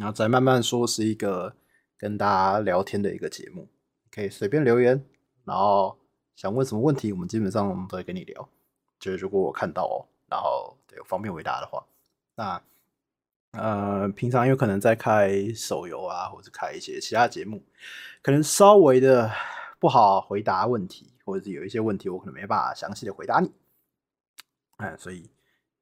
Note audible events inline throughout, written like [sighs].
然后再慢慢说是一个跟大家聊天的一个节目，可以随便留言，然后想问什么问题，我们基本上我们都会跟你聊。就是如果我看到哦，然后对，方便回答的话，那呃，平常有可能在开手游啊，或者开一些其他节目，可能稍微的不好回答问题，或者是有一些问题我可能没办法详细的回答你，哎，所以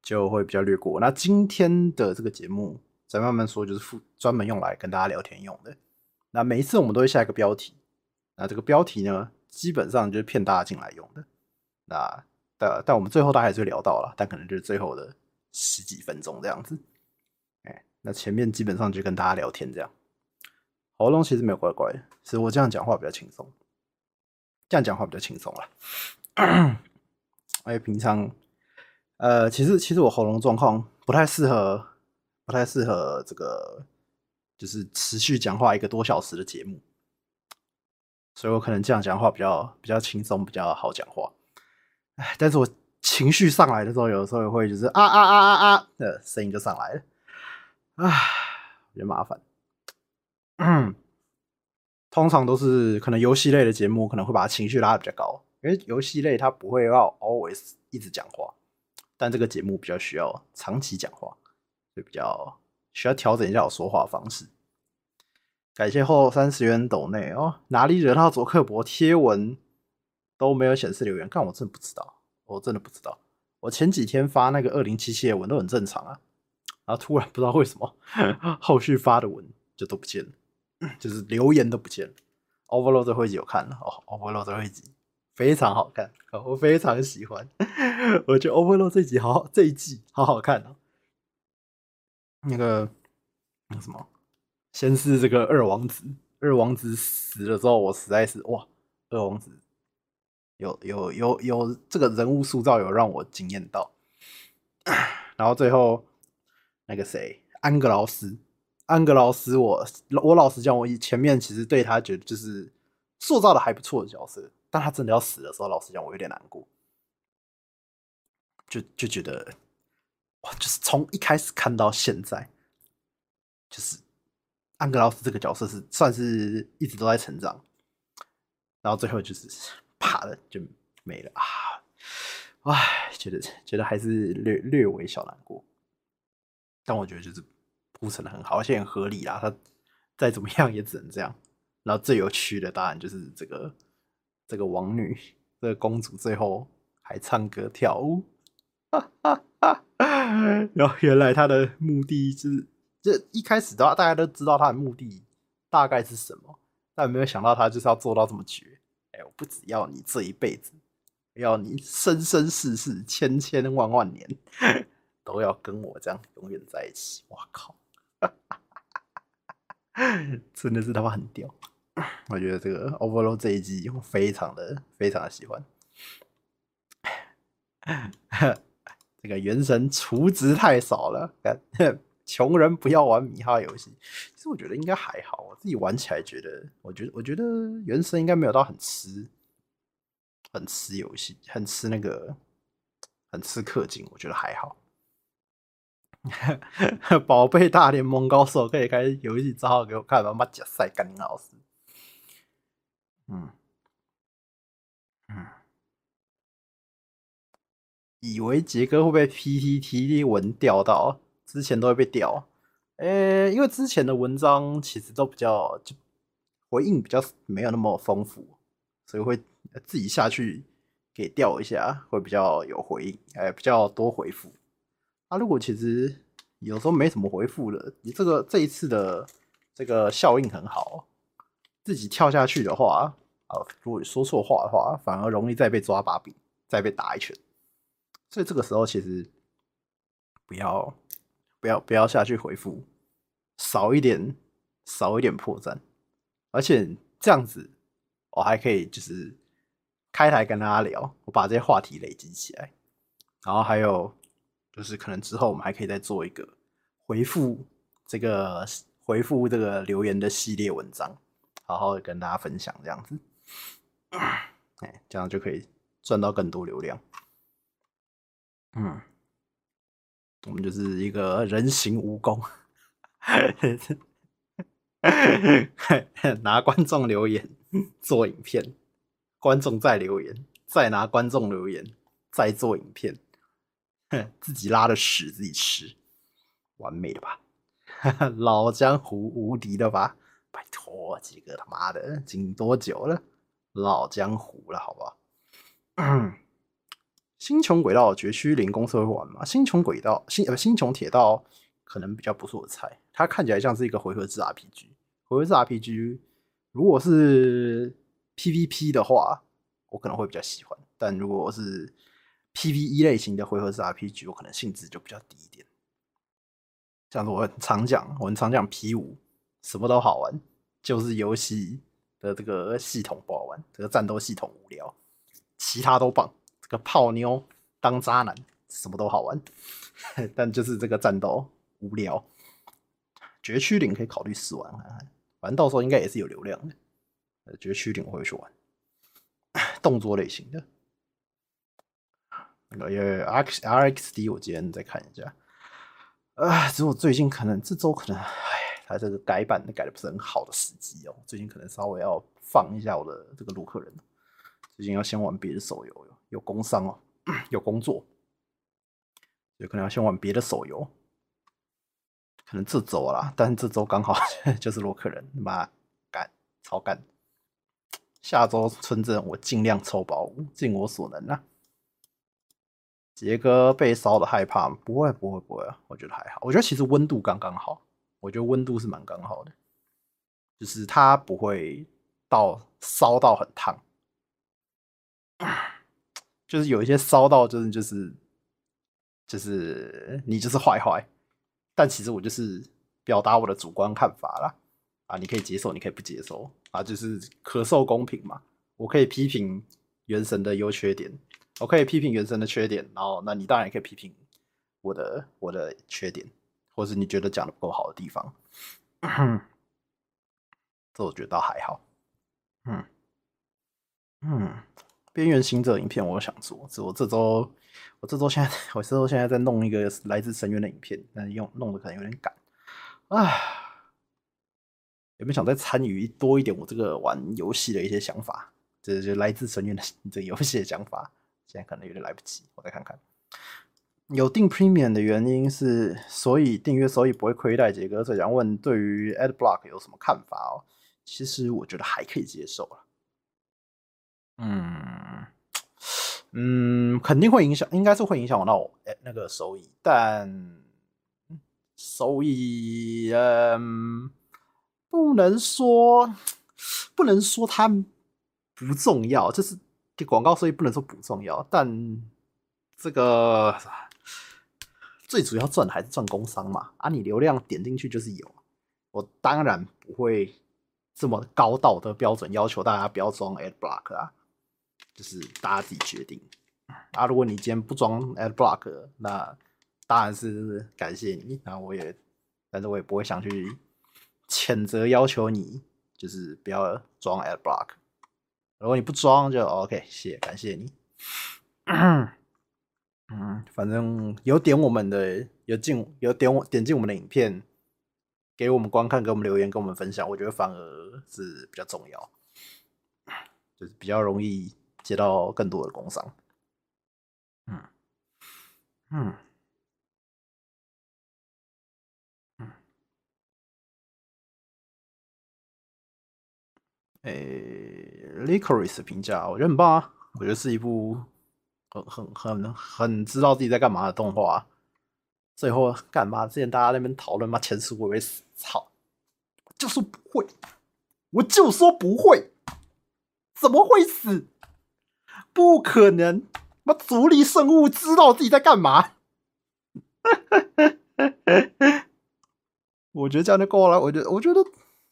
就会比较略过。那今天的这个节目，再慢慢说，就是附专门用来跟大家聊天用的。那每一次我们都会下一个标题，那这个标题呢，基本上就是骗大家进来用的。那但但我们最后大概还是聊到了，但可能就是最后的十几分钟这样子。哎，那前面基本上就跟大家聊天这样。喉咙其实没有怪怪的，是我这样讲话比较轻松，这样讲话比较轻松了。[coughs] 哎，平常呃，其实其实我喉咙状况不太适合，不太适合这个就是持续讲话一个多小时的节目，所以我可能这样讲话比较比较轻松，比较好讲话。哎，但是我情绪上来的时候，有的时候也会就是啊啊啊啊啊的声音就上来了，啊，有点麻烦。嗯，通常都是可能游戏类的节目可能会把情绪拉得比较高，因为游戏类它不会要 always 一直讲话，但这个节目比较需要长期讲话，比较需要调整一下我说话方式。感谢后三十元抖内哦，哪里惹到佐克伯贴文？都没有显示留言，但我真的不知道，我真的不知道。我前几天发那个二零七七的文都很正常啊，然后突然不知道为什么后续发的文就都不见了，就是留言都不见了。Overlord 最后一集有看了哦，Overlord 最后一集非常好看，我非常喜欢。[laughs] 我觉得 Overlord 这集好好，这一季好好看啊。那个那什么，先是这个二王子，二王子死了之后，我实在是哇，二王子。有有有有这个人物塑造有让我惊艳到，然后最后那个谁安格劳斯，安格劳斯我我老实讲，我以前面其实对他觉得就是塑造的还不错的角色，但他真的要死的时候，老实讲我有点难过，就就觉得哇，就是从一开始看到现在，就是安格劳斯这个角色是算是一直都在成长，然后最后就是。啪的就没了啊！唉，觉得觉得还是略略微小难过，但我觉得就是铺陈的很好，而且很合理啦。他再怎么样也只能这样。然后最有趣的当然就是这个这个王女，这个公主最后还唱歌跳舞，哈哈哈。[laughs] 然后原来他的目的是，这一开始的话大家都知道他的目的大概是什么，但没有想到他就是要做到这么绝。我不只要你这一辈子，要你生生世世、千千万万年，[laughs] 都要跟我这样永远在一起。我靠！[laughs] 真的是他妈很屌。我觉得这个 Overlord 这一季非常的非常的喜欢。这个原神储值太少了，[laughs] 穷人不要玩米哈游戏。其实我觉得应该还好，我自己玩起来觉得，我觉得我觉得原神应该没有到很吃，很吃游戏，很吃那个，很吃氪金。我觉得还好。[laughs] 宝贝大联盟高手可以开游戏账号给我看吗？马甲赛干你老师。嗯嗯，以为杰哥会被 PTT 文钓到。之前都会被掉，诶、欸，因为之前的文章其实都比较就回应比较没有那么丰富，所以会自己下去给调一下，会比较有回应，哎、比较多回复。啊，如果其实有时候没什么回复的，你这个这一次的这个效应很好，自己跳下去的话，啊，如果说错话的话，反而容易再被抓把柄，再被打一拳。所以这个时候其实不要。不要不要下去回复，少一点少一点破绽，而且这样子我还可以就是开台跟大家聊，我把这些话题累积起来，然后还有就是可能之后我们还可以再做一个回复这个回复这个留言的系列文章，好好跟大家分享这样子，[coughs] 哎，这样就可以赚到更多流量，嗯。我们就是一个人形蜈蚣，[laughs] 拿观众留言做影片，观众再留言，再拿观众留言再做影片，自己拉的屎自己吃，完美的吧？[laughs] 老江湖无敌的吧？拜托几个他妈的，经多久了？老江湖了，好不好？[coughs] 星穹轨道绝区零公司会玩吗？星穹轨道星呃星穹铁道可能比较不是我的菜，它看起来像是一个回合制 RPG。回合制 RPG 如果是 PVP 的话，我可能会比较喜欢；但如果是 PVE 类型的回合制 RPG，我可能性质就比较低一点。像是我很常讲，我很常讲 P 五什么都好玩，就是游戏的这个系统不好玩，这个战斗系统无聊，其他都棒。个泡妞当渣男，什么都好玩，[laughs] 但就是这个战斗无聊。绝区零可以考虑试玩看看，反正到时候应该也是有流量的。绝区零我会去玩，[coughs] 动作类型的。那个 R X R X D 我今天再看一下。啊，只是我最近可能这周可能，哎，它这个改版改的不是很好的时机哦。最近可能稍微要放一下我的这个洛克人，最近要先玩别的手游哟。有工伤哦，有工作，有可能要先玩别的手游，可能这周啦，但是这周刚好 [laughs] 就是洛克人，妈干超干，下周村镇我尽量抽包，尽我所能啊。杰哥被烧的害怕吗？不会不会不会，我觉得还好，我觉得其实温度刚刚好，我觉得温度是蛮刚好的，就是它不会到烧到很烫。就是有一些骚到，就是就是就是你就是坏坏，但其实我就是表达我的主观看法啦，啊，你可以接受，你可以不接受啊，就是可受公平嘛。我可以批评原神的优缺点，我可以批评原神的缺点，然后那你当然也可以批评我的我的缺点，或是你觉得讲的不够好的地方，[clears throat] 这我觉得倒还好，嗯嗯。边缘行者影片，我想做，是我这周，我这周现在，我这周现在在弄一个来自深渊的影片，但是用弄的可能有点赶，啊，有没有想再参与多一点我这个玩游戏的一些想法？这就来自深渊的 [laughs] 这个游戏的想法，现在可能有点来不及，我再看看。有订 Premium 的原因是，所以订阅收益不会亏待杰哥，所以想问对于 Adblock 有什么看法哦？其实我觉得还可以接受了。嗯嗯，肯定会影响，应该是会影响我那我那个收益，但收益嗯，不能说不能说它不重要，就是广告收益不能说不重要，但这个最主要赚的还是赚工商嘛，啊，你流量点进去就是有，我当然不会这么高道德标准要求大家不要装 Ad Block 啊。就是大家自己决定啊！如果你今天不装 Ad Block，那当然是感谢你。那我也，但是我也不会想去谴责要求你，就是不要装 Ad Block。如果你不装，就 OK，谢，感谢你。嗯，反正有点我们的，有进有点我点进我们的影片，给我们观看，给我们留言，跟我们分享，我觉得反而是比较重要，就是比较容易。接到更多的工伤，嗯嗯嗯，诶、欸、Licorice 评价我觉得很棒啊，我觉得是一部很很很很知道自己在干嘛的动画。最后干嘛？之前大家那边讨论嘛，前世会不会死？操！我就说不会，我就说不会，怎么会死？不可能！那族里生物知道自己在干嘛？[laughs] 我觉得这样就够了。我觉得，我觉得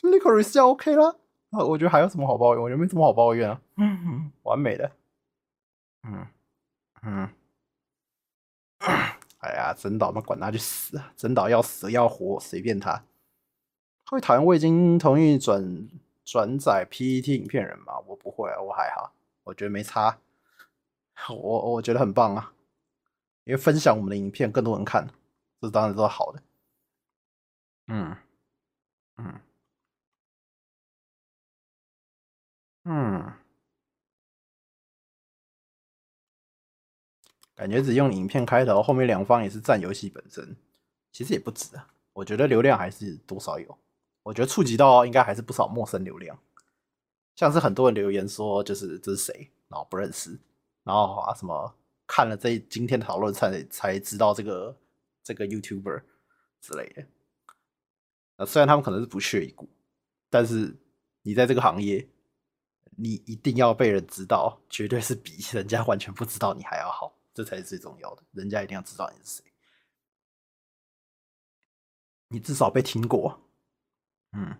Licorice 就 OK 了。我觉得还有什么好抱怨？我觉得没什么好抱怨啊。嗯，完美的。嗯嗯。[coughs] 哎呀，真岛嘛，管他去死啊！真岛要死要活，随便他。会讨厌未经同意转转载 PET 影片人吗？我不会，我还好，我觉得没差。[laughs] 我我觉得很棒啊因为分享我们的影片更多人看这当然都是好的嗯嗯嗯。感觉只用影片开头后面两方也是占游戏本身其实也不止啊我觉得流量还是多少有我觉得触及到应该还是不少陌生流量。像是很多人留言说就是这是谁然后不认识然后啊什么看了这今天讨论才才知道这个这个 YouTuber 之类的。啊，虽然他们可能是不屑一顾，但是你在这个行业，你一定要被人知道，绝对是比人家完全不知道你还要好。这才是最重要的，人家一定要知道你是谁，你至少被听过，嗯，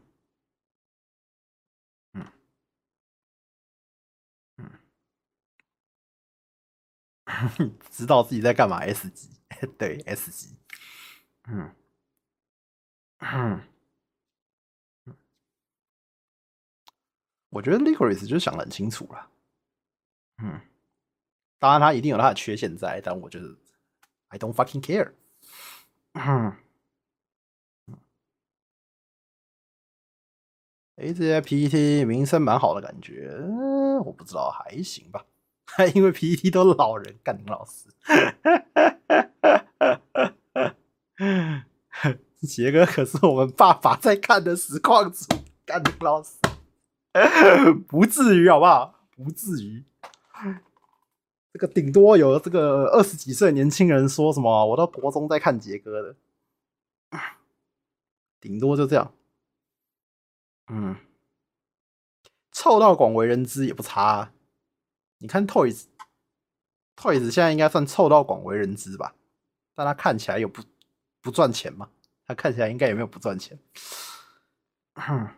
[laughs] 知道自己在干嘛？S 级，对，S 级，嗯，嗯，我觉得 Licorice 就想得很清楚了，嗯。当然，他一定有他的缺陷在，但我觉得 I don't fucking care。嗯，哎，这些 PTT 名声蛮好的感觉，我不知道还行吧。还因为 PPT 都老人干林老师，杰哥可是我们爸爸在看的实况主，干林老师，不至于好不好？不至于。这个顶多有这个二十几岁年轻人说什么，我到国中在看杰哥的，顶多就这样。嗯，臭到广为人知也不差啊。你看 Toys，Toys 现在应该算臭到广为人知吧？但他看起来有不不赚钱吗？他看起来应该也没有不赚钱。嗯。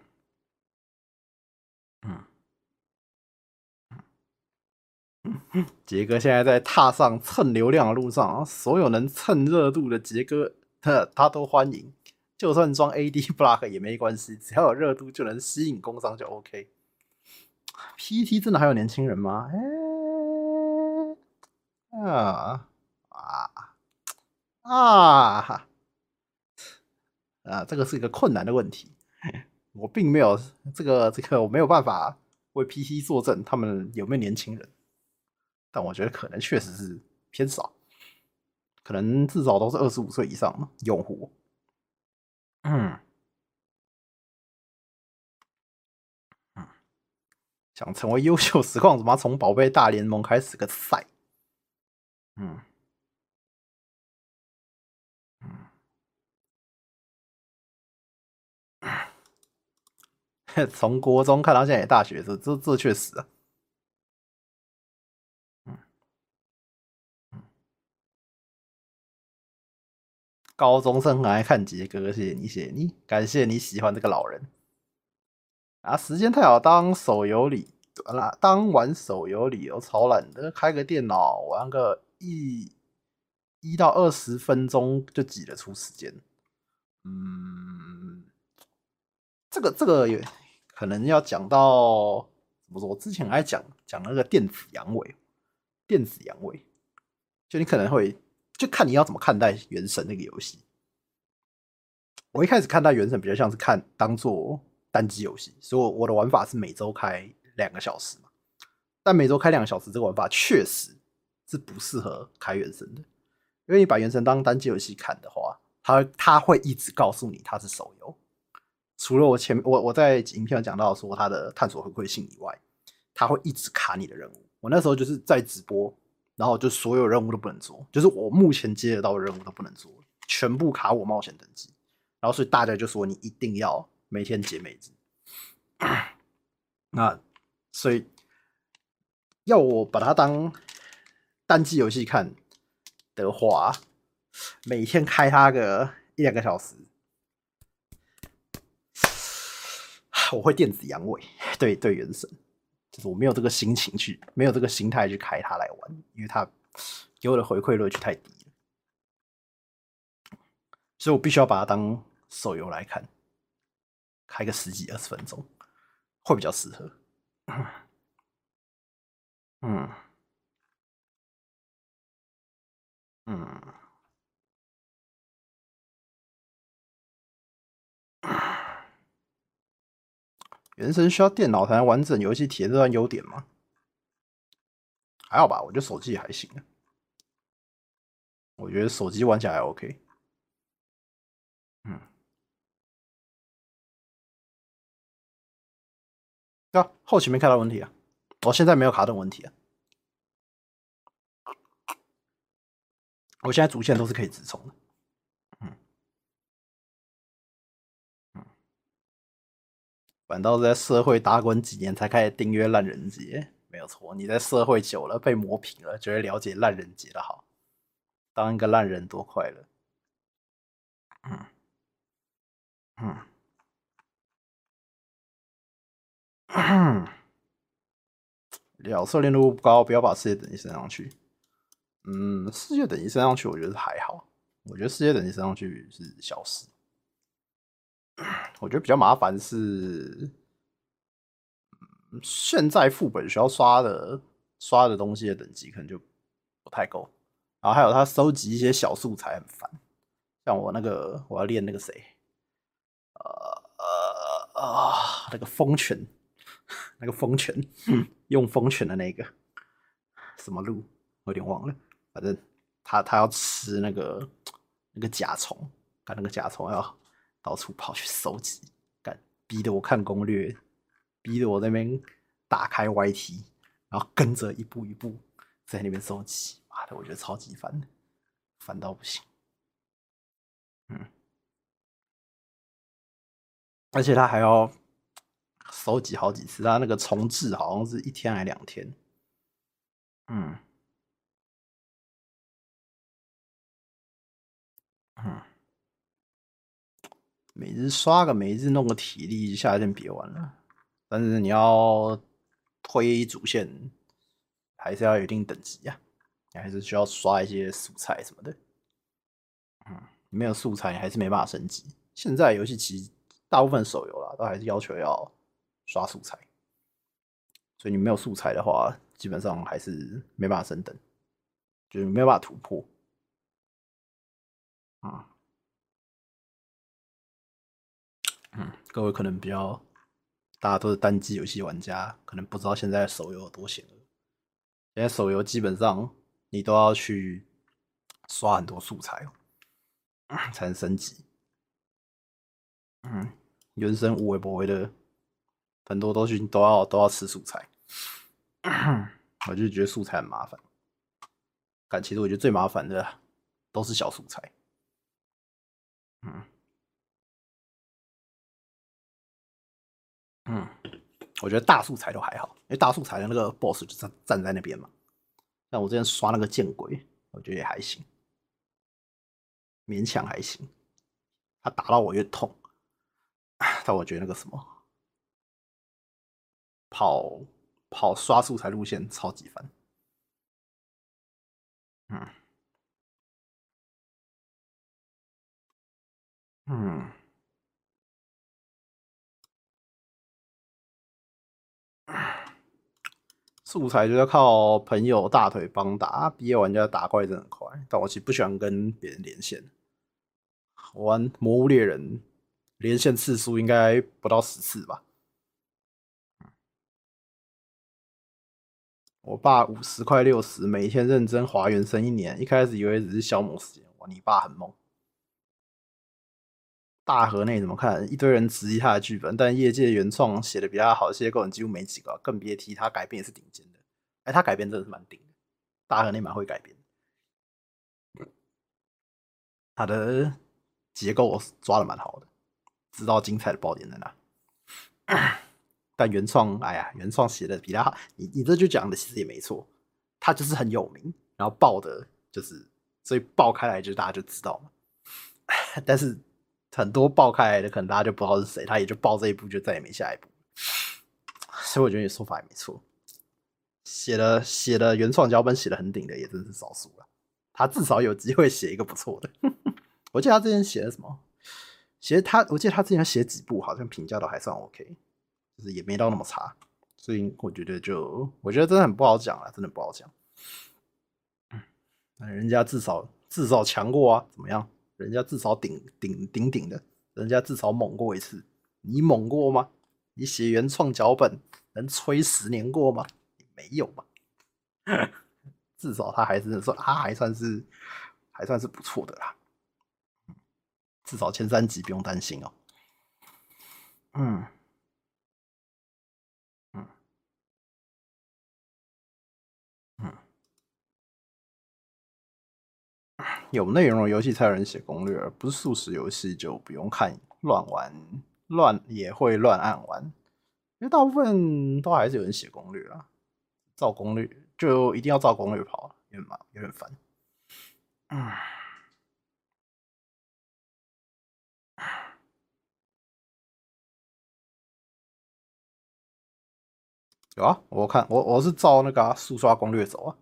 杰哥现在在踏上蹭流量的路上，所有能蹭热度的杰哥，他他都欢迎。就算装 AD Block 也没关系，只要有热度就能吸引工商就 OK。PT 真的还有年轻人吗？哎、欸，啊啊啊啊！这个是一个困难的问题，我并没有这个这个，我没有办法为 PT 作证，他们有没有年轻人？但我觉得可能确实是偏少，可能至少都是二十五岁以上用户。嗯，想成为优秀实况主，妈从宝贝大联盟开始个赛。嗯，嗯，[laughs] 从国中看到现在也大学生，这这确实啊。高中生还爱看杰哥，谢谢你，谢谢你，感谢你喜欢这个老人。啊，时间太好，当手游里完了，当玩手游里有超懒的，开个电脑玩个一一到二十分钟就挤得出时间。嗯，这个这个有可能要讲到怎么说？我之前还讲讲那个电子阳痿，电子阳痿，就你可能会。就看你要怎么看待《原神》那个游戏。我一开始看待《原神》比较像是看当做单机游戏，所以我的玩法是每周开两个小时嘛。但每周开两个小时这个玩法确实是不适合开《原神》的，因为你把《原神》当单机游戏看的话，它它会一直告诉你它是手游。除了我前我我在影片讲到说它的探索回馈性以外，它会一直卡你的任务。我那时候就是在直播。然后就所有任务都不能做，就是我目前接得到的任务都不能做，全部卡我冒险等级。然后所以大家就说你一定要每天解每日。那所以要我把它当单机游戏看的话，每天开它个一两个小时，我会电子阳痿。对对，原神就是。我没有这个心情去，没有这个心态去开它来玩，因为它给我的回馈乐趣太低了，所以我必须要把它当手游来看，开个十几二十分钟会比较适合。嗯嗯。[coughs] 原神需要电脑才能完整游戏体验，这算优点吗？还好吧，我觉得手机也还行。我觉得手机玩起来还 OK。啊，后期没看到问题啊，我现在没有卡顿问题啊，我现在主线都是可以直冲的。反倒是在社会打滚几年才开始订阅烂人节，没有错。你在社会久了，被磨平了，就会了解烂人节的好。当一个烂人多快乐。嗯嗯 [clears throat] 角色练度不高，不要把世界等级升上去。嗯，世界等级升上去，我觉得还好。我觉得世界等级升上去是小事。我觉得比较麻烦是，现在副本需要刷的刷的东西的等级可能就不太够，然后还有他收集一些小素材很烦，像我那个我要练那个谁，呃呃啊那个风犬，那个风犬，[laughs] 用风犬的那个什么路我有点忘了，反正他他要吃那个那个甲虫，看那个甲虫要。到处跑去收集，干逼得我看攻略，逼得我在那边打开 YT，然后跟着一步一步在那边收集。妈的，我觉得超级烦的，烦到不行。嗯，而且他还要收集好几次，他那个重置好像是一天还两天。嗯，嗯。每日刷个，每日弄个体力，下一天别玩了。但是你要推主线，还是要有一定等级呀，你还是需要刷一些素材什么的。嗯，没有素材，你还是没办法升级。现在游戏其实大部分手游啦，都还是要求要刷素材，所以你没有素材的话，基本上还是没办法升等，就是没办法突破。啊、嗯。各位可能比较，大家都是单机游戏玩家，可能不知道现在手游有多险恶。现在手游基本上你都要去刷很多素材，[coughs] 才能升级。嗯，原神五微博的很多东西都要都要吃素材，[clears throat] 我就觉得素材很麻烦。但其实我觉得最麻烦的都是小素材。嗯。嗯，我觉得大素材都还好，因为大素材的那个 boss 就站站在那边嘛。但我之前刷那个见鬼，我觉得也还行，勉强还行。他打到我越痛，但我觉得那个什么跑跑刷素材路线超级烦。嗯嗯。[clears throat] 素材就要靠朋友大腿帮打毕业玩家打怪真的快，但我其实不喜欢跟别人连线。玩魔物猎人连线次数应该不到十次吧。我爸五十块六十，每天认真划原生一年，一开始以为只是消磨时间，哇，你爸很猛。大河内怎么看？一堆人质疑他的剧本，但业界原创写的比他好，这些个人几乎没几个，更别提他改编也是顶尖的。哎、他改编真的是蛮顶的，大河内蛮会改编，他的结构我抓的蛮好的，知道精彩的爆点在哪。但原创，哎呀，原创写的比他好，你你这就讲的其实也没错，他就是很有名，然后爆的就是，所以爆开来就大家就知道嘛。[laughs] 但是。很多爆开来的，可能大家就不知道是谁，他也就爆这一部，就再也没下一部。所以我觉得你说法也没错，写的写的原创脚本写的很顶的，也真是少数了。他至少有机会写一个不错的。[laughs] 我记得他之前写的什么？写他，我记得他之前写几部，好像评价都还算 OK，就是也没到那么差。所以我觉得就，我觉得真的很不好讲了，真的不好讲。那人家至少至少强过啊，怎么样？人家至少顶顶顶顶的，人家至少猛过一次。你猛过吗？你写原创脚本能吹十年过吗？没有吧。[laughs] 至少他还是说，他还算是还算是不错的啦。至少前三集不用担心哦。嗯，有内容游戏才有人写攻略，不是速食游戏就不用看，乱玩乱也会乱按玩，因为大部分都还是有人写攻略啊，照攻略就一定要照攻略跑，有点麻，有点烦。嗯。有啊，我看我我是照那个啊，速刷攻略走啊。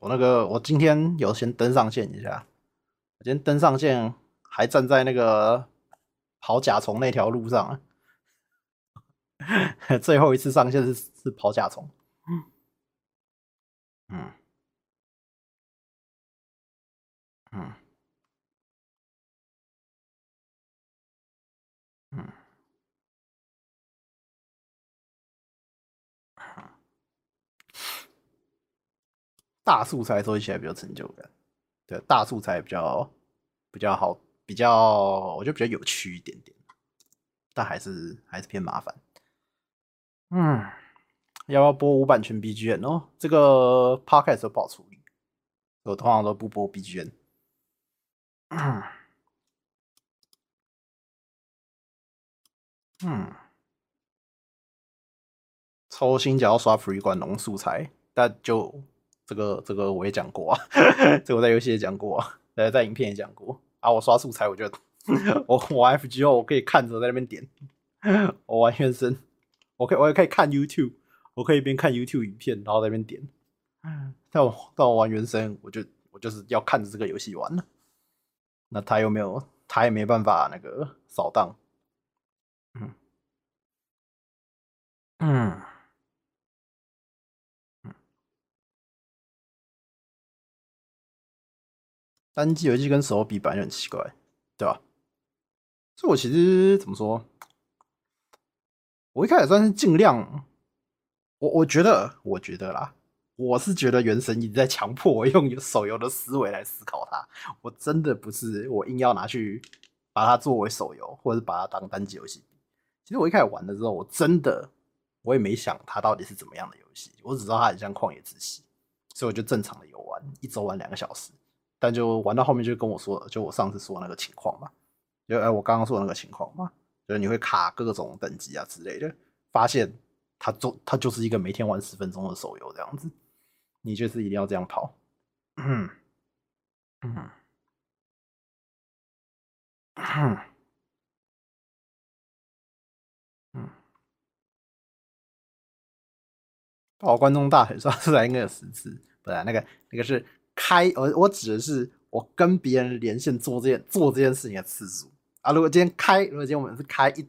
我那个我今天有先登上线一下，我今天登上线还站在那个跑甲虫那条路上啊。[laughs] 最后一次上线是是跑甲虫。嗯大素材收集起来比较成就感，对，大素材比较比较好，比较我觉得比较有趣一点点，但还是还是偏麻烦。嗯，要不要播无版权 BGM 哦？这个 Podcast 都不好处理，我通常都不播 BGM。嗯，嗯，抽新角要刷 Free 管农素材，但就。这个这个我也讲过啊，[laughs] 这个我在游戏也讲过啊，在在影片也讲过啊。我刷素材，[laughs] 我觉得我我玩 FGO 我可以看着在那边点，我玩原神，我可以我也可以看 YouTube，我可以一边看 YouTube 影片，然后在那边点。但我但我玩原神，我就我就是要看着这个游戏玩了。那他又没有，他也没办法那个扫荡。嗯嗯。单机游戏跟手游比，本来就很奇怪，对吧？所以我其实怎么说？我一开始算是尽量，我我觉得，我觉得啦，我是觉得原神一直在强迫我用手游的思维来思考它。我真的不是我硬要拿去把它作为手游，或者把它当单机游戏。其实我一开始玩的时候，我真的我也没想它到底是怎么样的游戏，我只知道它很像旷野之息，所以我就正常的游玩，一周玩两个小时。但就玩到后面就跟我说，就我上次说那个情况嘛，就哎我刚刚说那个情况嘛，就是你会卡各种等级啊之类的，发现它就它就是一个每天玩十分钟的手游这样子，你就是一定要这样跑，嗯。嗯。嗯。嗯，报观众大腿刷出来应该有十次，不然那个那个是。开我我指的是我跟别人连线做这件做这件事情的次数啊。如果今天开，如果今天我们是开一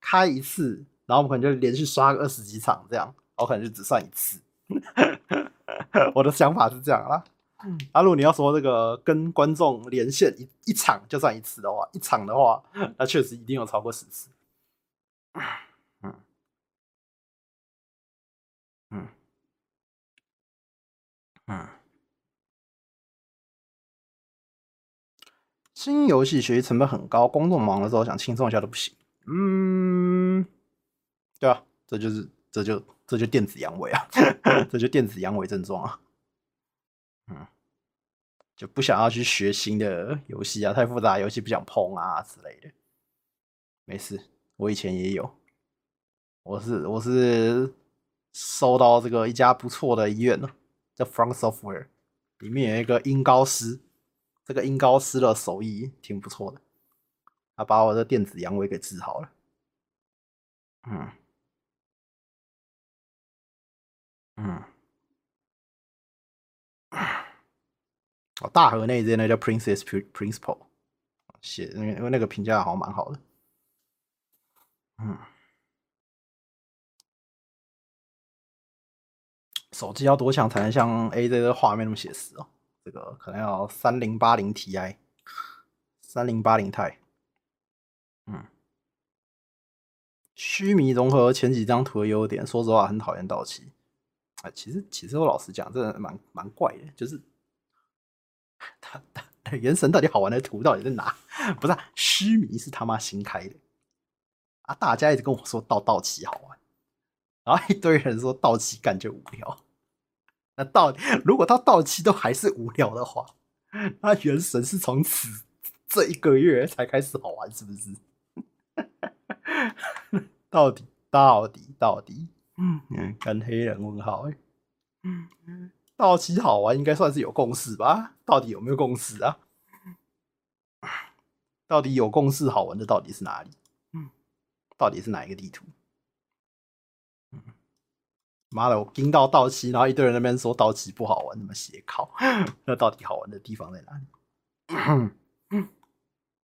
开一次，然后我们可能就连续刷个二十几场这样，我可能就只算一次。[laughs] 我的想法是这样啦。啊，如果你要说这个跟观众连线一一场就算一次的话，一场的话，那确实一定有超过十次。嗯嗯嗯。新游戏学习成本很高，工作忙的时候想轻松一下都不行。嗯，对啊，这就是这就这就电子阳痿啊，[laughs] 这就电子阳痿症状啊。嗯，就不想要去学新的游戏啊，太复杂游戏不想碰啊之类的。没事，我以前也有，我是我是收到这个一家不错的医院呢，叫 From Software，里面有一个音高师。这个音高师的手艺挺不错的，他把我的电子阳痿给治好了。嗯嗯，哦，大河内这那叫 Princess Principal 写，因为因为那个评价好像蛮好的。嗯，手机要多强才能像 AJ 的画面那么写实哦？这个可能要三零八零 Ti，三零八零 Ti，嗯，须弥融合前几张图的优点，说实话很讨厌盗窃。哎，其实其实我老实讲，真的蛮蛮怪的，就是 [laughs] 他他原神到底好玩的图到底在哪？[laughs] 不是啊，虚迷是他妈新开的啊！大家一直跟我说到道奇好玩，然后一堆人说道奇感觉无聊。那到底 [laughs] 如果到到期都还是无聊的话，那原神是从此这一个月才开始好玩，是不是？[laughs] 到底到底到底，嗯，跟黑人问号哎，嗯，到期好玩应该算是有共识吧？到底有没有共识啊？到底有共识好玩的到底是哪里？嗯，到底是哪一个地图？妈的，我听到道奇，然后一堆人那边说道奇不好玩，那么斜靠，那到底好玩的地方在哪里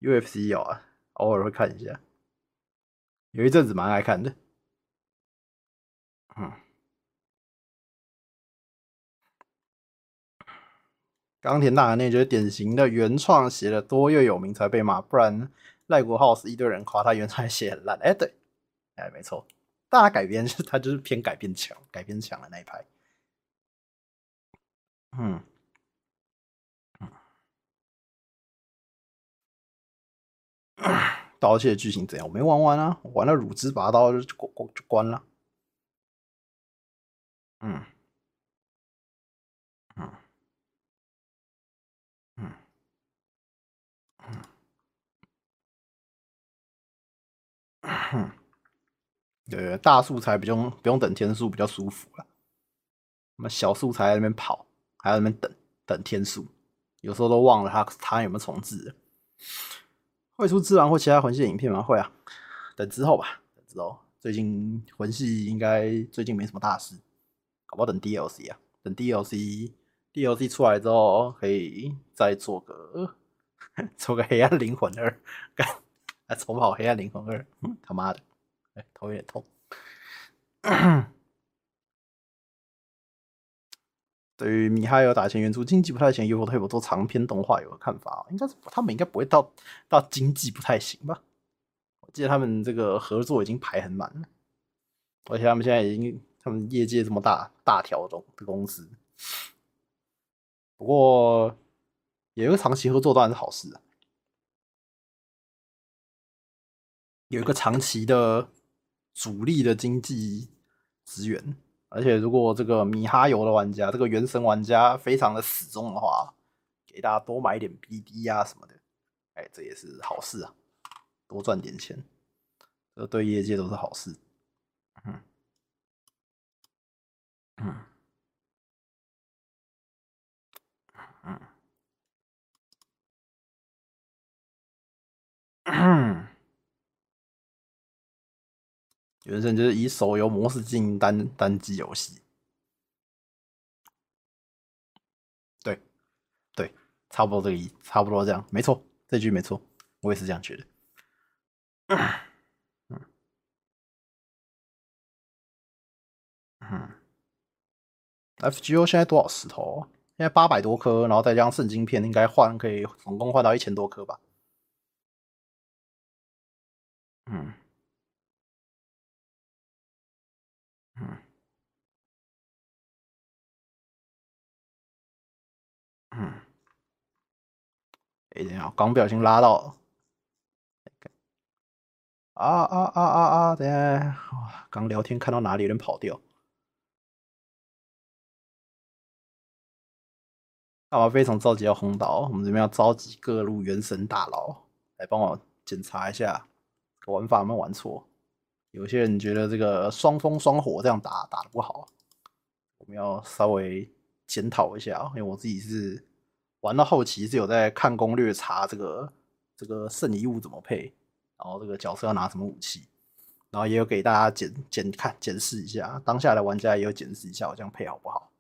？UFC 有啊，偶尔会看一下。有一阵子蛮爱看的，嗯，冈田大那就是典型的原创写的多又有名才被骂，不然赖国浩是一堆人夸他原创写很烂。哎、对，哎、没错，大改编是他就是偏改编强，改编强的那一派，嗯。嗯。盗窃的剧情怎样？我没玩完啊，我玩了乳汁拔刀就关关就关了。嗯，嗯，嗯，嗯，对，大素材不用不用等天数，比较舒服了。那么小素材在那边跑，还在那边等等天数，有时候都忘了他他有没有重置。会出自然或其他魂系的影片吗？会啊，等之后吧，等之后。最近魂系应该最近没什么大事，搞不好等 DLC 啊，等 DLC DLC 出来之后可以再做个 [laughs] 做个黑暗灵魂二，干来重跑黑暗灵魂二，他妈的，哎，头有点痛。对于米哈游打钱原著经济不太行，又或退步做长篇动画有个看法？应该是他们应该不会到到经济不太行吧？我记得他们这个合作已经排很满了，而且他们现在已经他们业界这么大大条的公司，不过有一个长期合作当然是好事啊，有一个长期的主力的经济资源。而且，如果这个米哈游的玩家，这个原神玩家非常的死忠的话，给大家多买点 BD 啊什么的，哎，这也是好事啊，多赚点钱，这对业界都是好事。嗯嗯嗯嗯。原神就是以手游模式经营单单机游戏，对，对，差不多这个意，差不多这样，没错，这句没错，我也是这样觉得。嗯嗯，FGO 现在多少石头？现在八百多颗，然后再加上圣晶片，应该换可以总共换到一千多颗吧？嗯，嗯，哎，等下，刚不小心拉到，啊啊啊啊啊！等下，刚聊天看到哪里有人跑掉，干嘛非常着急要轰倒？我们这边要召集各路原神大佬来帮我检查一下，玩法有没有玩错。有些人觉得这个双风双火这样打打得不好，我们要稍微检讨一下。因为我自己是玩到后期是有在看攻略，查这个这个圣遗物怎么配，然后这个角色要拿什么武器，然后也有给大家检检看检视一下。当下的玩家也有检视一下我这样配好不好，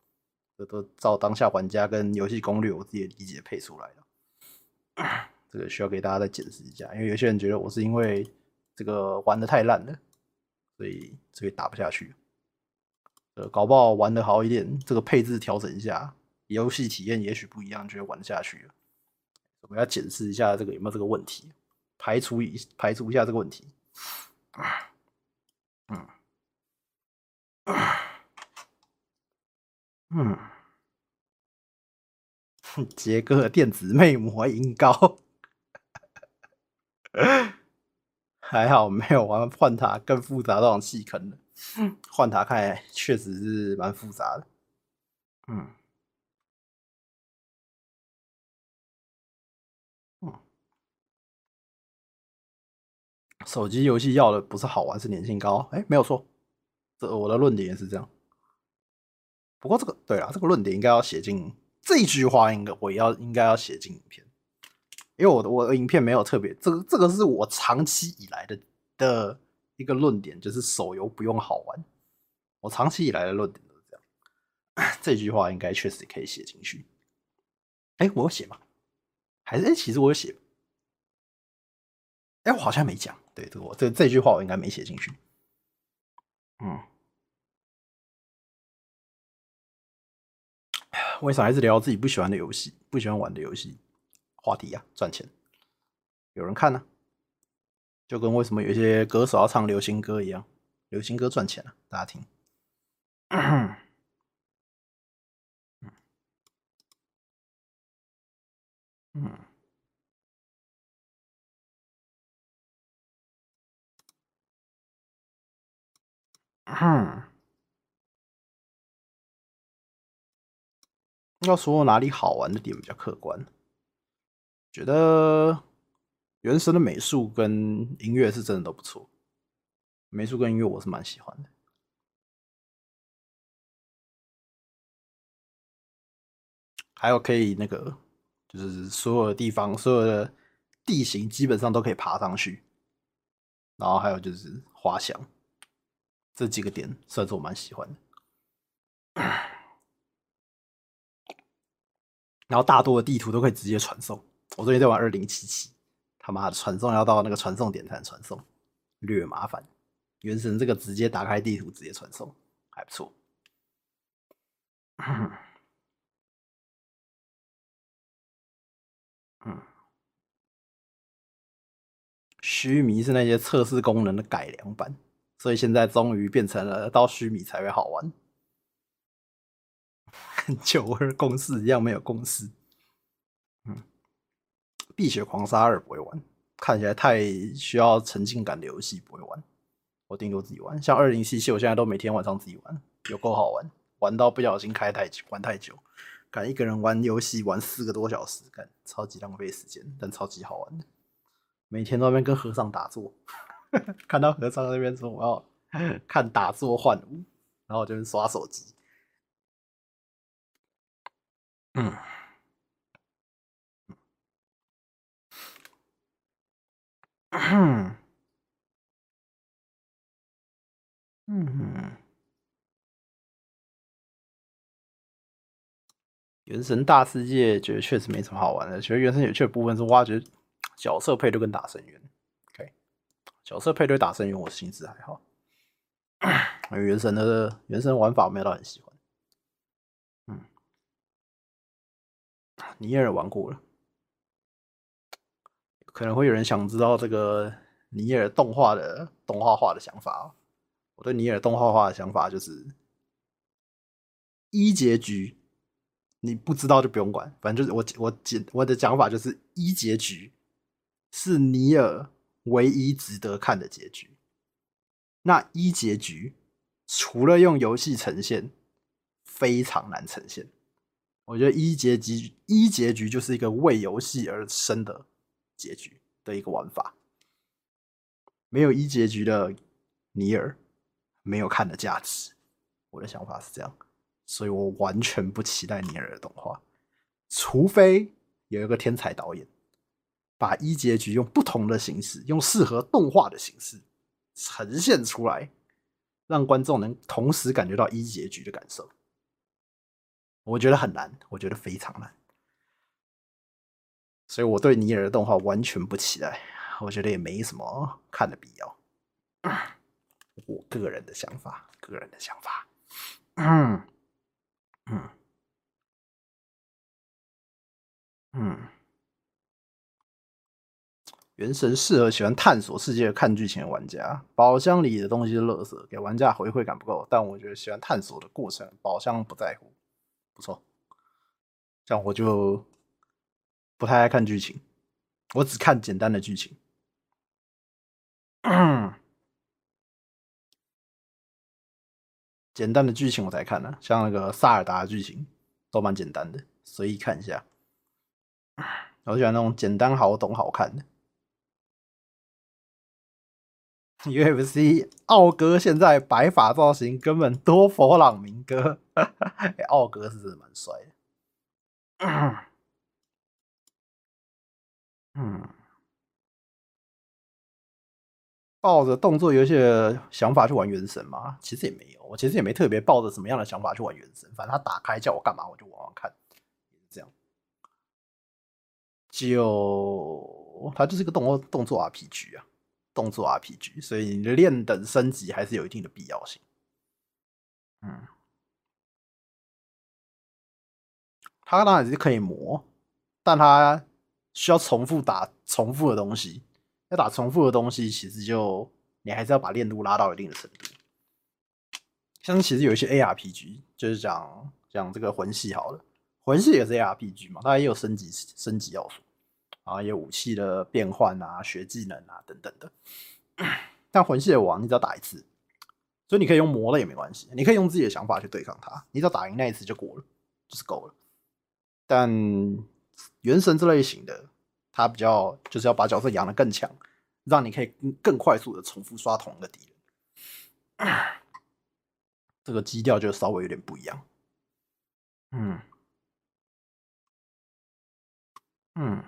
这都照当下玩家跟游戏攻略我自己的理解配出来的。这个需要给大家再检视一下，因为有些人觉得我是因为这个玩的太烂了。所以这个打不下去，呃，搞不好玩的好一点，这个配置调整一下，游戏体验也许不一样，就会玩得下去了。我们要检视一下这个有没有这个问题，排除一排除一下这个问题。嗯，嗯，杰哥电子魅魔音高，还好没有玩幻塔更复杂这种弃坑的。幻塔看来确实是蛮复杂的。嗯。手机游戏要的不是好玩，是粘性高。哎、没有错，这我的论点也是这样。不过这个对啊，这个论点应该要写进这句话，应该我要应该要写进影片，因为我的我的影片没有特别，这个这个是我长期以来的的一个论点，就是手游不用好玩。我长期以来的论点都是这样。[coughs] 这句话应该确实可以写进去。哎、我有写吗？还是哎、其实我有写。哎、我好像没讲。对，这我这这句话我应该没写进去。嗯，[sighs] 为啥还是聊自己不喜欢的游戏、不喜欢玩的游戏话题呀？赚钱，有人看呢、啊，就跟为什么有些歌手要唱流行歌一样，流行歌赚钱了、啊，大家听。[coughs] 嗯嗯。要说哪里好玩的点比较客观，觉得原神的美术跟音乐是真的都不错，美术跟音乐我是蛮喜欢的，还有可以那个就是所有的地方，所有的地形基本上都可以爬上去，然后还有就是滑翔。这几个点算是我蛮喜欢的，然后大多的地图都可以直接传送。我最近在玩二零七七，他妈的传送要到那个传送点才能传送，略麻烦。原神这个直接打开地图直接传送还不错。嗯，[coughs] [coughs] 须弥是那些测试功能的改良版。所以现在终于变成了到须弥才会好玩，跟九二共识一样没有共识。嗯，碧血狂杀二不会玩，看起来太需要沉浸感的游戏不会玩，我顶多自己玩。像二零七七，我现在都每天晚上自己玩，有够好玩，玩到不小心开太久，玩太久，敢一个人玩游戏玩四个多小时，干超级浪费时间，但超级好玩的，每天都在那边跟和尚打坐。[laughs] 看到和尚那边说我要看打坐换舞，然后我就刷手机。嗯，嗯，嗯，原神大世界觉得确实没什么好玩的，觉得原神有趣的部分是挖掘角色配对跟打神渊。角色配对打神渊，我心思还好。[clears throat] 原神的原神玩法我没有到很喜欢。嗯，尼尔玩过了，可能会有人想知道这个尼尔动画的动画化的想法。我对尼尔动画化的想法就是，一结局你不知道就不用管，反正就是我我简我的讲法就是一结局是尼尔。唯一值得看的结局，那一结局除了用游戏呈现，非常难呈现。我觉得一结局一结局就是一个为游戏而生的结局的一个玩法。没有一结局的尼尔，没有看的价值。我的想法是这样，所以我完全不期待尼尔的动画，除非有一个天才导演。把一结局用不同的形式，用适合动画的形式呈现出来，让观众能同时感觉到一结局的感受。我觉得很难，我觉得非常难，所以我对尼尔的动画完全不期待，我觉得也没什么看的必要。我个人的想法，个人的想法，嗯嗯嗯。原神适合喜欢探索世界、看剧情的玩家。宝箱里的东西是垃圾，给玩家回馈感不够。但我觉得喜欢探索的过程，宝箱不在乎。不错，这样我就不太爱看剧情，我只看简单的剧情。简单的剧情我才看呢、像那个萨尔达剧情都蛮简单的，随意看一下。我喜欢那种简单好懂好看的。[laughs] UFC 奥哥现在白发造型根本多佛朗明哥，哎，[laughs] 奥哥是真的蛮帅的。嗯，[coughs] 抱着动作游戏的想法去玩原神吗？其实也没有，我其实也没特别抱着什么样的想法去玩原神，反正他打开叫我干嘛我就玩玩看，这样。就它就是个动作动作 RPG 啊。动作 RPG，所以你的练等升级还是有一定的必要性。嗯，它当然是可以磨，但它需要重复打重复的东西。要打重复的东西，其实就你还是要把练度拉到一定的程度。像其实有一些 ARPG，就是讲讲这个魂系好了，魂系也是 ARPG 嘛，它也有升级升级要素。啊，有武器的变换啊，学技能啊，等等的。[clears throat] 但魂系的王，你只要打一次，所以你可以用魔了也没关系，你可以用自己的想法去对抗他，你只要打赢那一次就过了，就是够了。但原神这类型的，它比较就是要把角色养得更强，让你可以更快速的重复刷同一个敌人。这个基调就稍微有点不一样。嗯，嗯。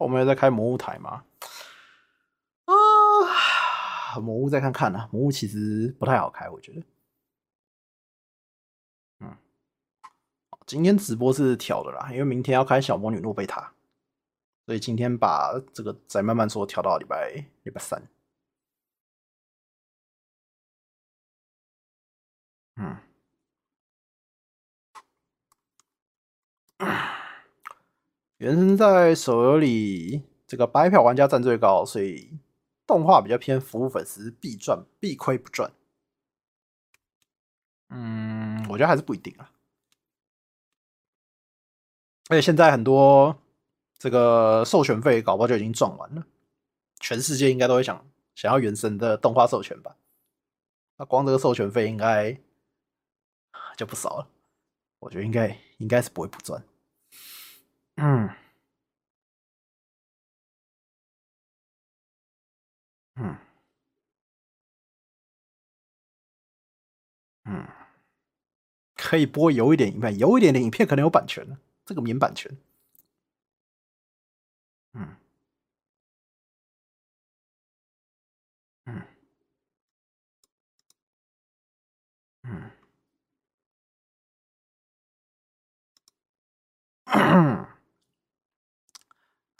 我们有在开魔物台吗？啊，[sighs] 魔物再看看呢。魔物其实不太好开，我觉得。嗯，今天直播是调的啦，因为明天要开小魔女诺贝塔，所以今天把这个再慢慢说调到礼拜礼拜三。嗯。原神在手游里，这个白嫖玩家占最高，所以动画比较偏服务粉丝，必赚必亏不赚。嗯，我觉得还是不一定啊。而且现在很多这个授权费搞不好就已经赚完了，全世界应该都会想想要原神的动画授权吧？那光这个授权费应该就不少了，我觉得应该应该是不会不赚。嗯，嗯，嗯，可以播有一点影片，有一点点影片可能有版权，这个免版权。嗯，嗯，嗯。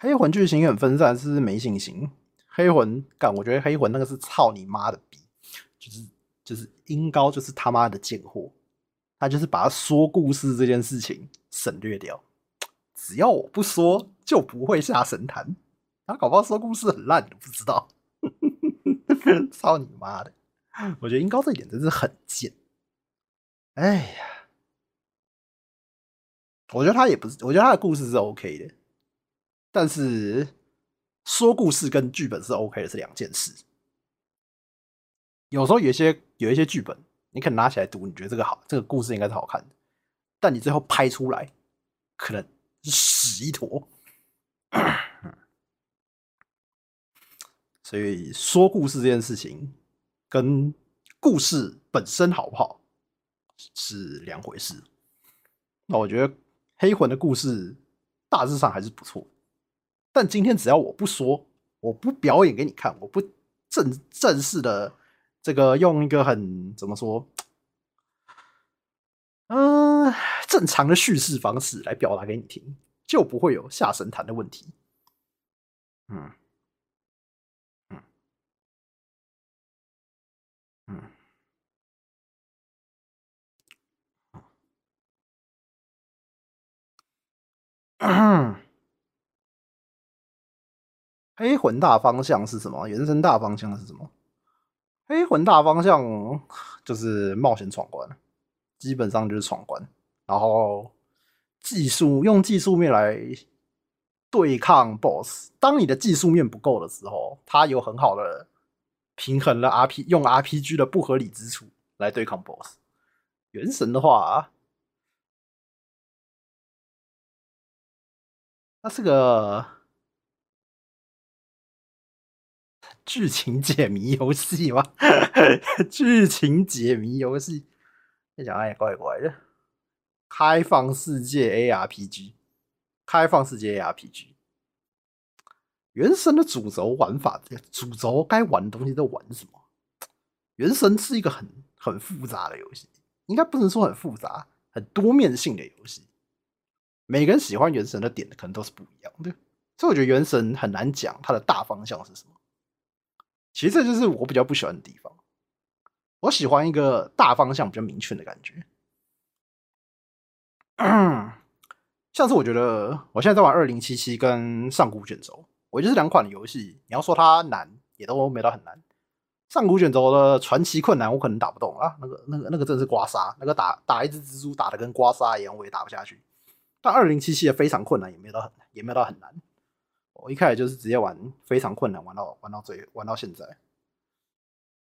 黑魂剧情很分散，是没信心？黑魂干，我觉得黑魂那个是操你妈的逼，就是就是音高就是他妈的贱货，他就是把他说故事这件事情省略掉，只要我不说就不会下神坛，他搞不好说故事很烂，你不知道，[laughs] 操你妈的！我觉得音高这一点真是很贱。哎呀，我觉得他也不是，我觉得他的故事是 OK 的。但是说故事跟剧本是 OK 的，是两件事。有时候有些有一些剧本，你可能拿起来读，你觉得这个好，这个故事应该是好看的，但你最后拍出来可能是屎一坨。所以说故事这件事情跟故事本身好不好是两回事。那我觉得黑魂的故事大致上还是不错。但今天只要我不说，我不表演给你看，我不正正式的这个用一个很怎么说，嗯、正常的叙事方式来表达给你听，就不会有下神坛的问题。嗯，嗯，嗯。[coughs] 黑魂大方向是什么？原神大方向是什么？黑魂大方向 [sighs] 就是冒险闯关，基本上就是闯关。然后技术用技术面来对抗 BOSS。当你的技术面不够的时候，它有很好的平衡了 RP 用 RPG 的不合理之处来对抗 BOSS。原神的话，它是个剧情解谜游戏吗？[laughs] 剧情解谜游戏，这讲也怪怪的。开放世界 ARPG，开放世界 ARPG，原神的主轴玩法，主轴该玩的东西都玩什么？原神是一个很很复杂的游戏，应该不能说很复杂，很多面性的游戏。每个人喜欢原神的点可能都是不一样的，所以我觉得原神很难讲它的大方向是什么。其实这就是我比较不喜欢的地方。我喜欢一个大方向比较明确的感觉。嗯，像是我觉得我现在在玩二零七七跟上古卷轴，我觉得这两款游戏，你要说它难，也都没到很难。上古卷轴的传奇困难，我可能打不动啊，那个、那个、那个真是刮痧，那个打打一只蜘蛛打得跟刮痧一样，我也打不下去。但二零七七也非常困难，也没有到很难，也没有到很难。我一开始就是直接玩非常困难，玩到玩到最玩到现在。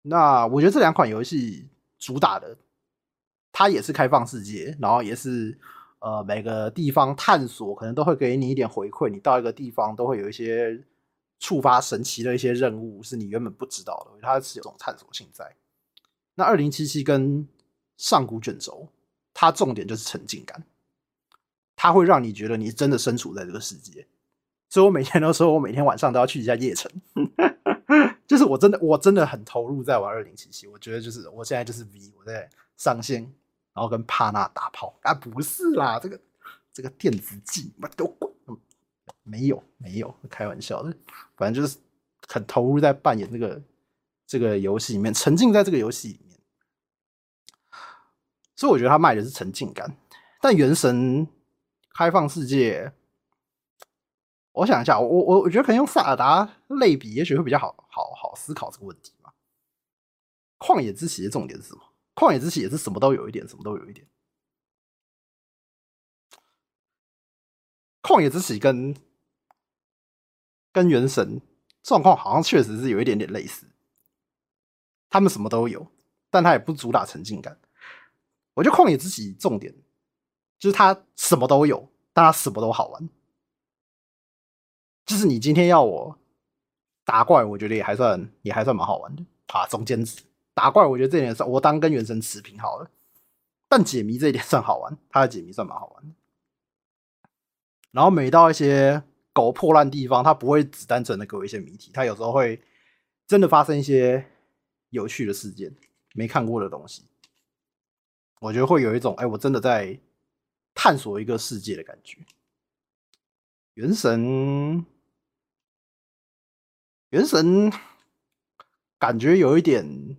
那我觉得这两款游戏主打的，它也是开放世界，然后也是呃每个地方探索可能都会给你一点回馈，你到一个地方都会有一些触发神奇的一些任务，是你原本不知道的，它是有种探索性在。那二零七七跟上古卷轴，它重点就是沉浸感。它会让你觉得你真的身处在这个世界，所以我每天都说，我每天晚上都要去一下夜城，[laughs] 就是我真的我真的很投入在玩二零七七。我觉得就是我现在就是 V，我在上线，然后跟帕纳打炮啊，不是啦，这个这个电子技都滚，没有没有，开玩笑的，反正就是很投入在扮演这个这个游戏里面，沉浸在这个游戏里面，所以我觉得他卖的是沉浸感，但原神。开放世界，我想一下，我我我觉得可能用萨尔达类比，也许会比较好好好思考这个问题嘛。旷野之息的重点是什么？旷野之息也是什么都有一点，什么都有一点。旷野之息跟跟原神状况好像确实是有一点点类似，他们什么都有，但他也不主打沉浸感。我觉得旷野之息重点。就是它什么都有，但它什么都好玩。就是你今天要我打怪，我觉得也还算也还算蛮好玩的啊。中间值打怪，我觉得这点算我当跟原神持平好了。但解谜这一点算好玩，它的解谜算蛮好玩的。然后每到一些狗破烂地方，它不会只单纯的给我一些谜题，它有时候会真的发生一些有趣的事件，没看过的东西。我觉得会有一种哎、我真的在。探索一个世界的感觉，原神，原神感觉有一点，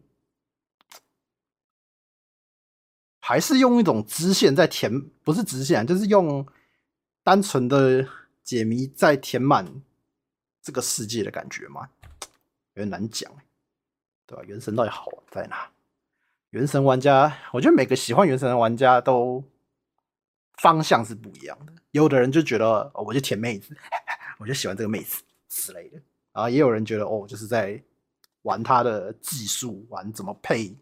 还是用一种支线在填，不是支线，就是用单纯的解谜在填满这个世界的感觉嘛，有点难讲，对吧？原神到底好玩在哪？原神玩家，我觉得每个喜欢原神的玩家都。方向是不一样的，有的人就觉得，我就舔妹子，[laughs] 我就喜欢这个妹子之类的，然后也有人觉得哦，就是在玩他的技术，玩怎么配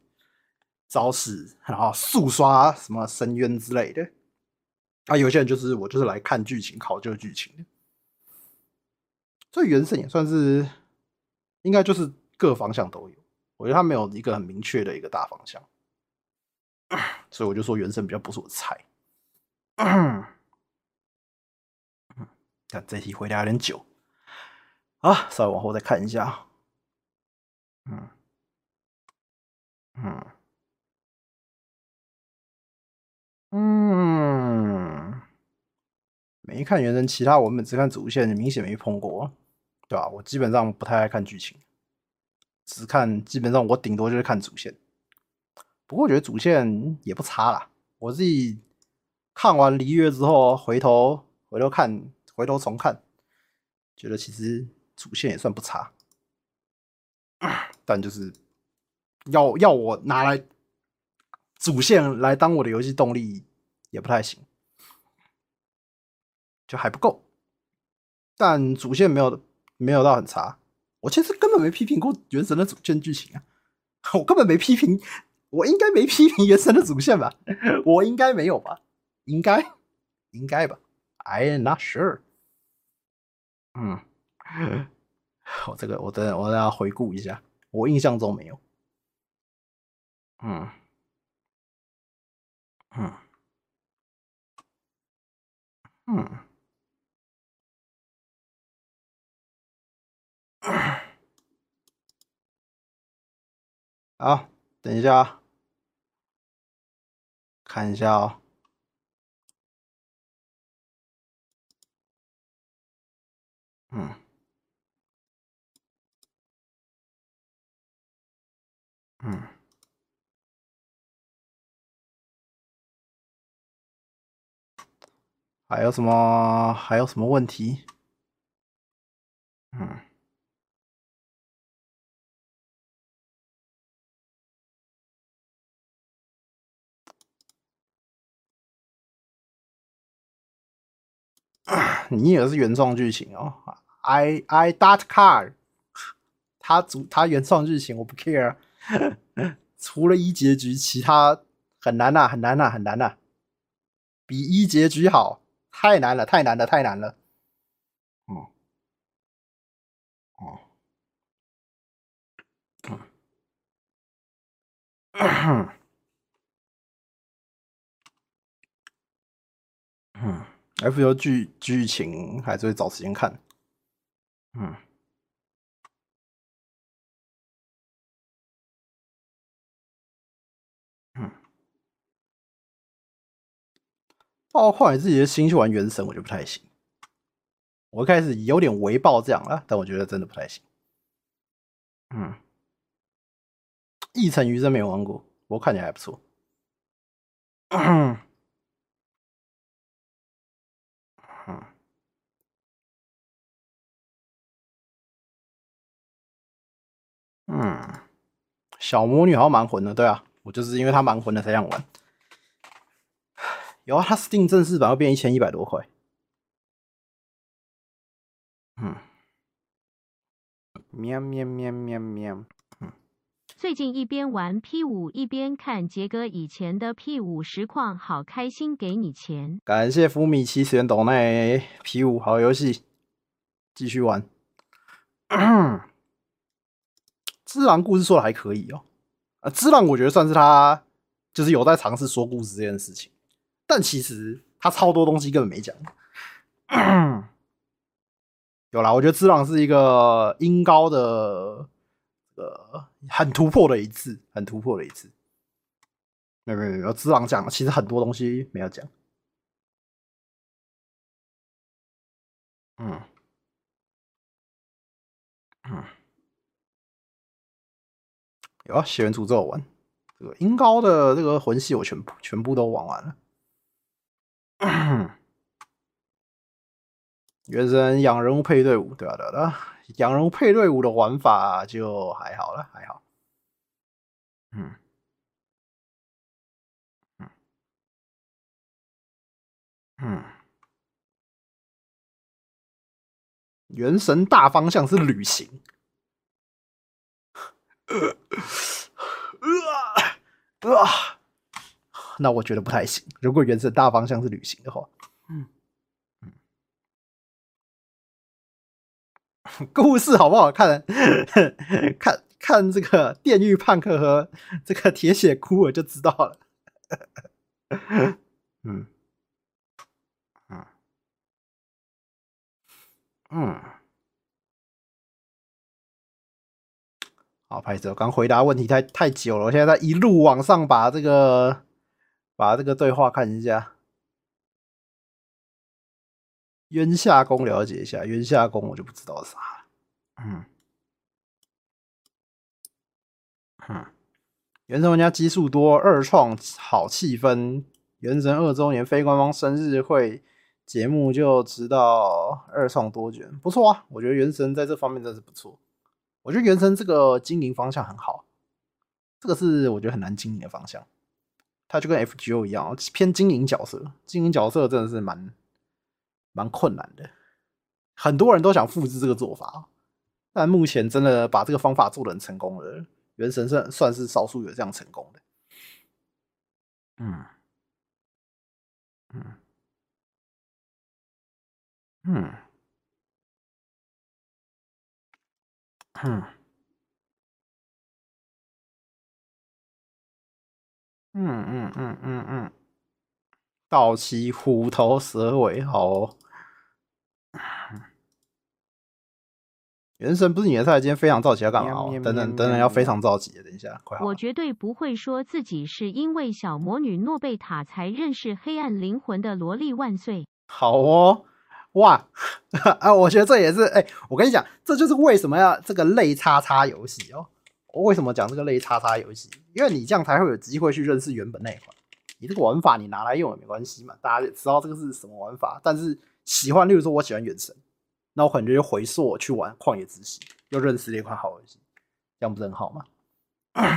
招式，然后速刷什么深渊之类的。啊，有些人就是我就是来看剧情，考究剧情的。所以原神也算是，应该就是各方向都有。我觉得他没有一个很明确的一个大方向，所以我就说原神比较不是我的菜。嗯，看这题回答有点久，啊，稍微往后再看一下。嗯，嗯，嗯，没看原神，其他我们只看主线，明显没碰过，对吧？我基本上不太爱看剧情，只看基本上我顶多就是看主线。不过我觉得主线也不差啦，我自己。看完《璃月》之后，回头回头看，回头重看，觉得其实主线也算不差，但就是要要我拿来主线来当我的游戏动力，也不太行。就还不够。但主线没有没有到很差，我其实根本没批评过原神的主线剧情啊，[laughs] 我根本没批评，我应该没批评原神的主线吧？我应该没有吧？应该应该吧？I am not sure。嗯，[laughs] 我这个我等我等下回顾一下，我印象中没有。嗯嗯嗯。好，等一下，看一下哦。嗯，嗯，还有什么？还有什么问题？嗯。你以为是原创剧情哦？I I dot car，他主他原创剧情我不 care，[laughs] 除了一结局，其他很难呐，很难呐，很难呐，比一结局好，太难了，太难了，太难了。哦，哦，嗯，嗯。[coughs] F 游剧剧情还是会找时间看，嗯，嗯，包括你自己的心去玩原神，我就不太行。我一开始有点微爆这样了，但我觉得真的不太行。嗯，异尘余生没玩过，我看起来还不错。嗯嗯，小魔女好像蛮魂的，对啊，我就是因为她蛮魂的才想玩。有啊，它 Steam 正式版会变一千一百多块。嗯，喵喵喵喵喵。最近一边玩 P 五一边看杰哥以前的 P 五实况，好开心，给你钱。感谢福米七十元斗内 P 五好游戏，继续玩。[coughs] 之狼故事说的还可以哦，啊，之狼我觉得算是他就是有在尝试说故事这件事情，但其实他超多东西根本没讲。[clears throat] 有啦，我觉得之朗是一个音高的。呃，很突破的一次，很突破的一次。没有没有没有，之朗讲，其实很多东西没有讲。嗯嗯，有啊，血缘诅咒玩这个音高的这个魂系，我全部全部都玩完了。[clears throat] 原神养人物配队伍，对啊对啊。养人物配队伍的玩法就还好了，还好。嗯，嗯，嗯。原神大方向是旅行。呃，呃，呃，那我觉得不太行。如果原神大方向是旅行的话，嗯。[laughs] 故事好不好看？[laughs] 看看这个电狱叛客和这个铁血骷髅就知道了。[laughs] 嗯嗯嗯，好，拍子，我。刚回答问题太太久了，我现在在一路往上把这个把这个对话看一下。渊下宫了解一下，渊下宫我就不知道啥了。嗯，嗯，原神玩家基数多，二创好气氛。原神二周年非官方生日会节目就知道二创多卷，不错啊。我觉得原神在这方面真是不错。我觉得原神这个经营方向很好，这个是我觉得很难经营的方向。他就跟 FGO 一样，偏经营角色，经营角色真的是蛮。蛮困难的。很多人都想复制这个做法，但目前真的把这个方法做得很成功的，原神算算是少数有这样成功的。嗯，嗯，嗯，[coughs] 嗯。嗯嗯嗯嗯嗯，到期虎头蛇尾，好、哦。原神不是你的菜，今天非常着急要干嘛？等等等等，要非常着急。等一下，快！我绝对不会说自己是因为小魔女诺贝塔才认识黑暗灵魂的萝莉万岁。好哦，哇 [laughs] 啊！我觉得这也是哎、欸，我跟你讲，这就是为什么要这个类叉叉游戏哦。我为什么讲这个类叉叉游戏？因为你这样才会有机会去认识原本那一款。你这个玩法你拿来用也没关系嘛，大家也知道这个是什么玩法。但是喜欢，例如说我喜欢原神，那我可能就回溯去玩旷野之息，又认识了一款好游戏，这样不是很好吗？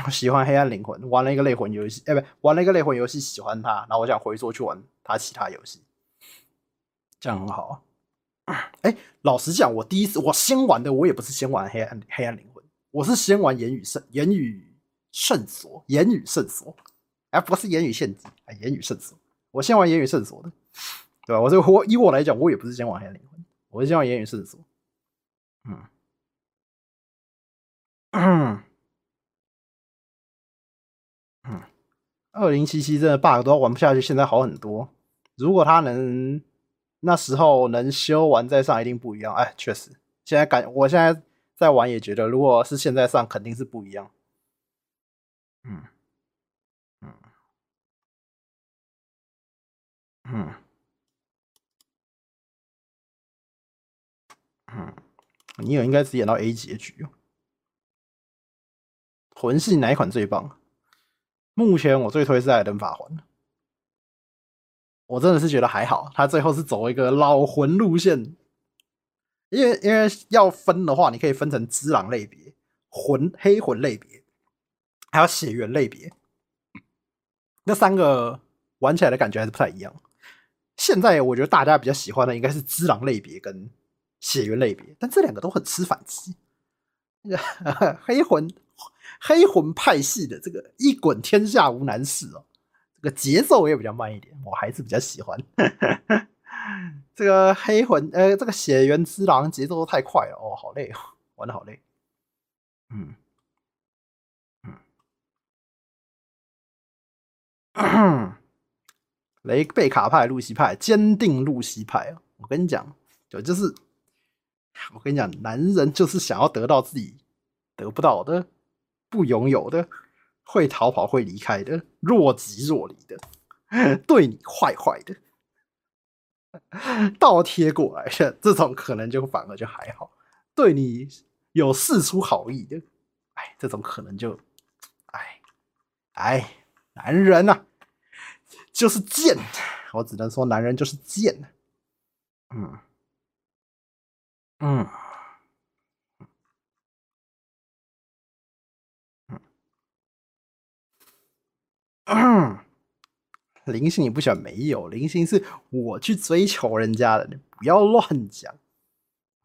喜欢黑暗灵魂，玩了一个类魂游戏，哎，不，玩了一个类魂游戏，喜欢它，然后我想回溯去玩它其他游戏，这样很好啊。哎，老实讲，我第一次我先玩的，我也不是先玩黑暗黑暗灵魂。我是先玩言语圣言语圣所，言语圣所，哎，不是言语限制，哎，言语圣所，我先玩言语圣所的，对吧？我这我以我来讲，我也不是先玩黑暗灵魂，我是先玩言语圣所，嗯，嗯，嗯，二零七七真的 bug 都玩不下去，现在好很多。如果他能那时候能修完再上，一定不一样。哎，确实，现在感我现在。再玩也觉得，如果是现在上，肯定是不一样。嗯嗯嗯嗯，你也应该只演到 A 结局。魂系哪一款最棒？目前我最推是艾登法环。我真的是觉得还好，他最后是走一个老魂路线。因为因为要分的话，你可以分成只狼类别、魂黑魂类别，还有血缘类别。那三个玩起来的感觉还是不太一样。现在我觉得大家比较喜欢的应该是只狼类别跟血缘类别，但这两个都很吃反击。[laughs] 黑魂黑魂派系的这个一滚天下无难事哦，这个节奏也比较慢一点，我还是比较喜欢。[laughs] 这个黑魂，呃，这个血缘之狼节奏都太快了哦，好累哦，[laughs] 玩的好累。嗯嗯，[clears throat] 雷贝卡派、露西派，坚定露西派哦。我跟你讲，就就是，我跟你讲，男人就是想要得到自己得不到的、不拥有的、会逃跑、会离开的、若即若离的、[laughs] 对你坏坏的。[laughs] 倒贴过来这种可能就反而就还好，对你有事出好意的，哎，这种可能就，哎，哎，男人呐、啊，就是贱，我只能说男人就是贱，嗯，嗯，嗯。[clears throat] 灵性你不喜欢没有，灵性是我去追求人家的，你不要乱讲。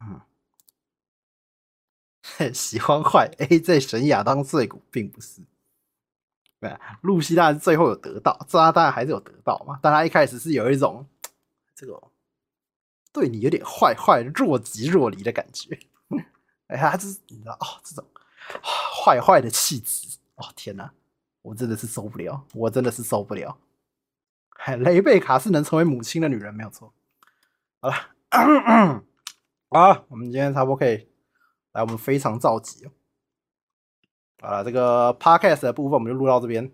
嗯，[laughs] 喜欢坏 AJ 神亚当碎骨并不是，对啊，露西当然最后有得到，这他当然还是有得到嘛，但他一开始是有一种 [tsk] 这个对你有点坏坏若即若离的感觉，[laughs] 哎呀，这是你知道哦，这种 [sighs] 坏坏的气质，哦天哪，我真的是受不了，我真的是受不了。[laughs] 雷贝卡是能成为母亲的女人，没有错。好了，好，我们今天差不多可以来，我们非常着急哦。啊，这个 podcast 的部分我们就录到这边。